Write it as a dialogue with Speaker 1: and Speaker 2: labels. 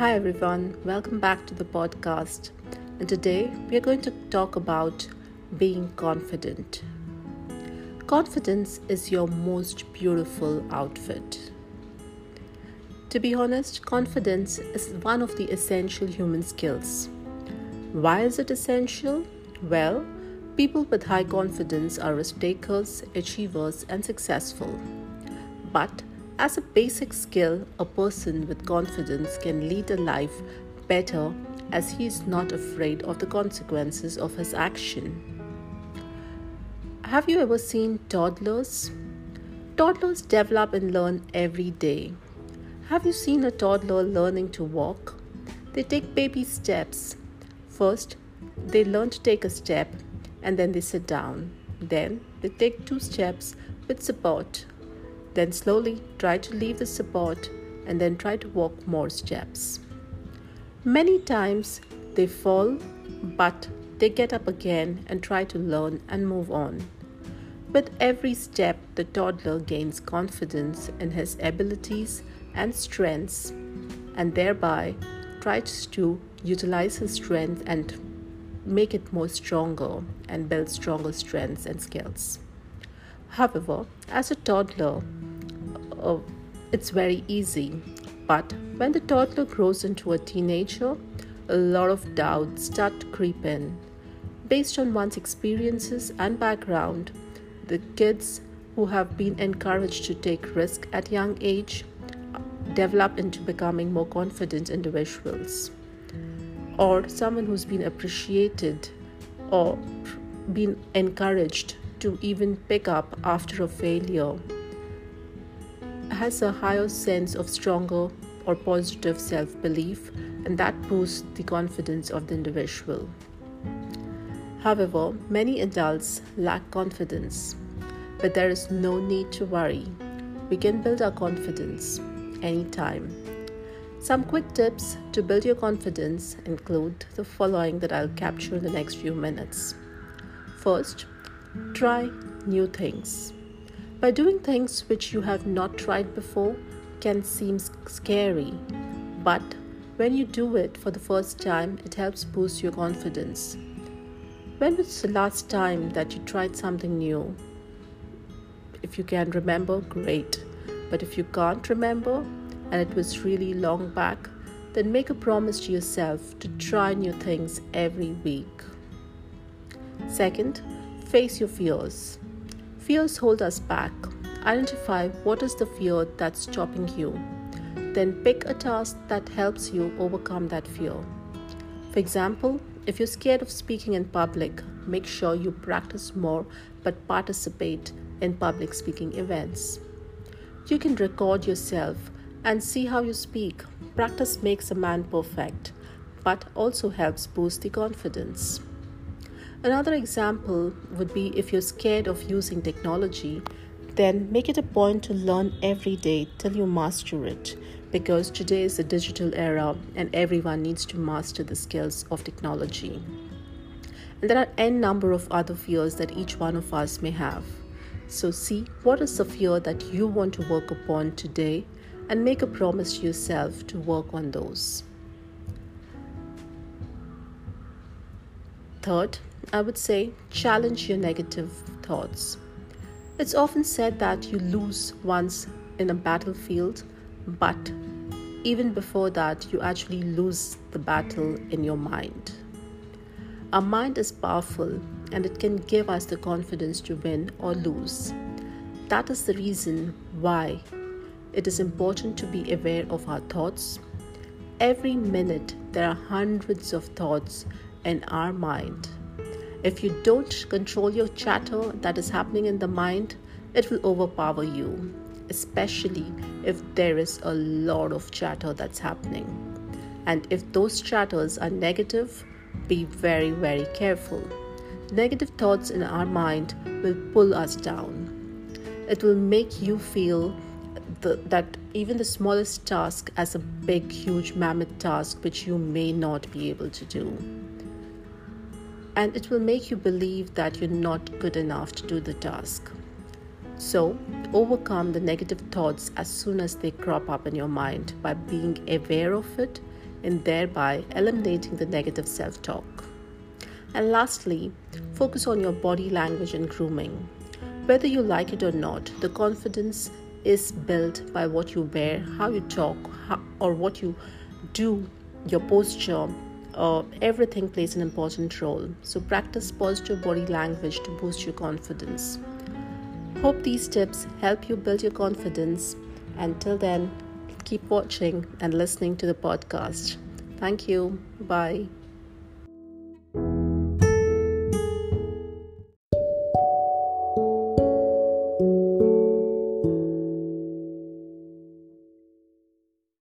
Speaker 1: Hi, everyone. Welcome back to the podcast. And today we are going to talk about being confident. Confidence is your most beautiful outfit. To be honest, confidence is one of the essential human skills. Why is it essential? Well, people with high confidence are risk takers, achievers, and successful. But as a basic skill, a person with confidence can lead a life better as he is not afraid of the consequences of his action. Have you ever seen toddlers? Toddlers develop and learn every day. Have you seen a toddler learning to walk? They take baby steps. First, they learn to take a step and then they sit down. Then they take two steps with support then slowly try to leave the support and then try to walk more steps. Many times they fall, but they get up again and try to learn and move on. With every step, the toddler gains confidence in his abilities and strengths and thereby tries to utilize his strength and make it more stronger and build stronger strengths and skills. However, as a toddler, uh, it's very easy. But when the toddler grows into a teenager, a lot of doubts start to creep in. Based on one's experiences and background, the kids who have been encouraged to take risk at young age develop into becoming more confident individuals or someone who's been appreciated or been encouraged to even pick up after a failure has a higher sense of stronger or positive self belief, and that boosts the confidence of the individual. However, many adults lack confidence, but there is no need to worry. We can build our confidence anytime. Some quick tips to build your confidence include the following that I'll capture in the next few minutes. First, try new things. By doing things which you have not tried before can seem scary, but when you do it for the first time, it helps boost your confidence. When was the last time that you tried something new? If you can remember, great. But if you can't remember and it was really long back, then make a promise to yourself to try new things every week. Second, face your fears. Fears hold us back. Identify what is the fear that's stopping you. Then pick a task that helps you overcome that fear. For example, if you're scared of speaking in public, make sure you practice more but participate in public speaking events. You can record yourself and see how you speak. Practice makes a man perfect, but also helps boost the confidence. Another example would be if you're scared of using technology, then make it a point to learn every day till you master it because today is a digital era and everyone needs to master the skills of technology. And there are n number of other fears that each one of us may have. So see what is the fear that you want to work upon today and make a promise to yourself to work on those. Third, I would say challenge your negative thoughts. It's often said that you lose once in a battlefield, but even before that, you actually lose the battle in your mind. Our mind is powerful and it can give us the confidence to win or lose. That is the reason why it is important to be aware of our thoughts. Every minute, there are hundreds of thoughts in our mind. If you don't control your chatter that is happening in the mind, it will overpower you, especially if there is a lot of chatter that's happening. And if those chatters are negative, be very, very careful. Negative thoughts in our mind will pull us down. It will make you feel the, that even the smallest task as a big, huge mammoth task which you may not be able to do and it will make you believe that you're not good enough to do the task. So, overcome the negative thoughts as soon as they crop up in your mind by being aware of it and thereby eliminating the negative self talk. And lastly, focus on your body language and grooming. Whether you like it or not, the confidence is built by what you wear, how you talk, how, or what you do, your posture. Uh, everything plays an important role. So, practice positive body language to boost your confidence. Hope these tips help you build your confidence. Until then, keep watching and listening to the podcast. Thank you. Bye.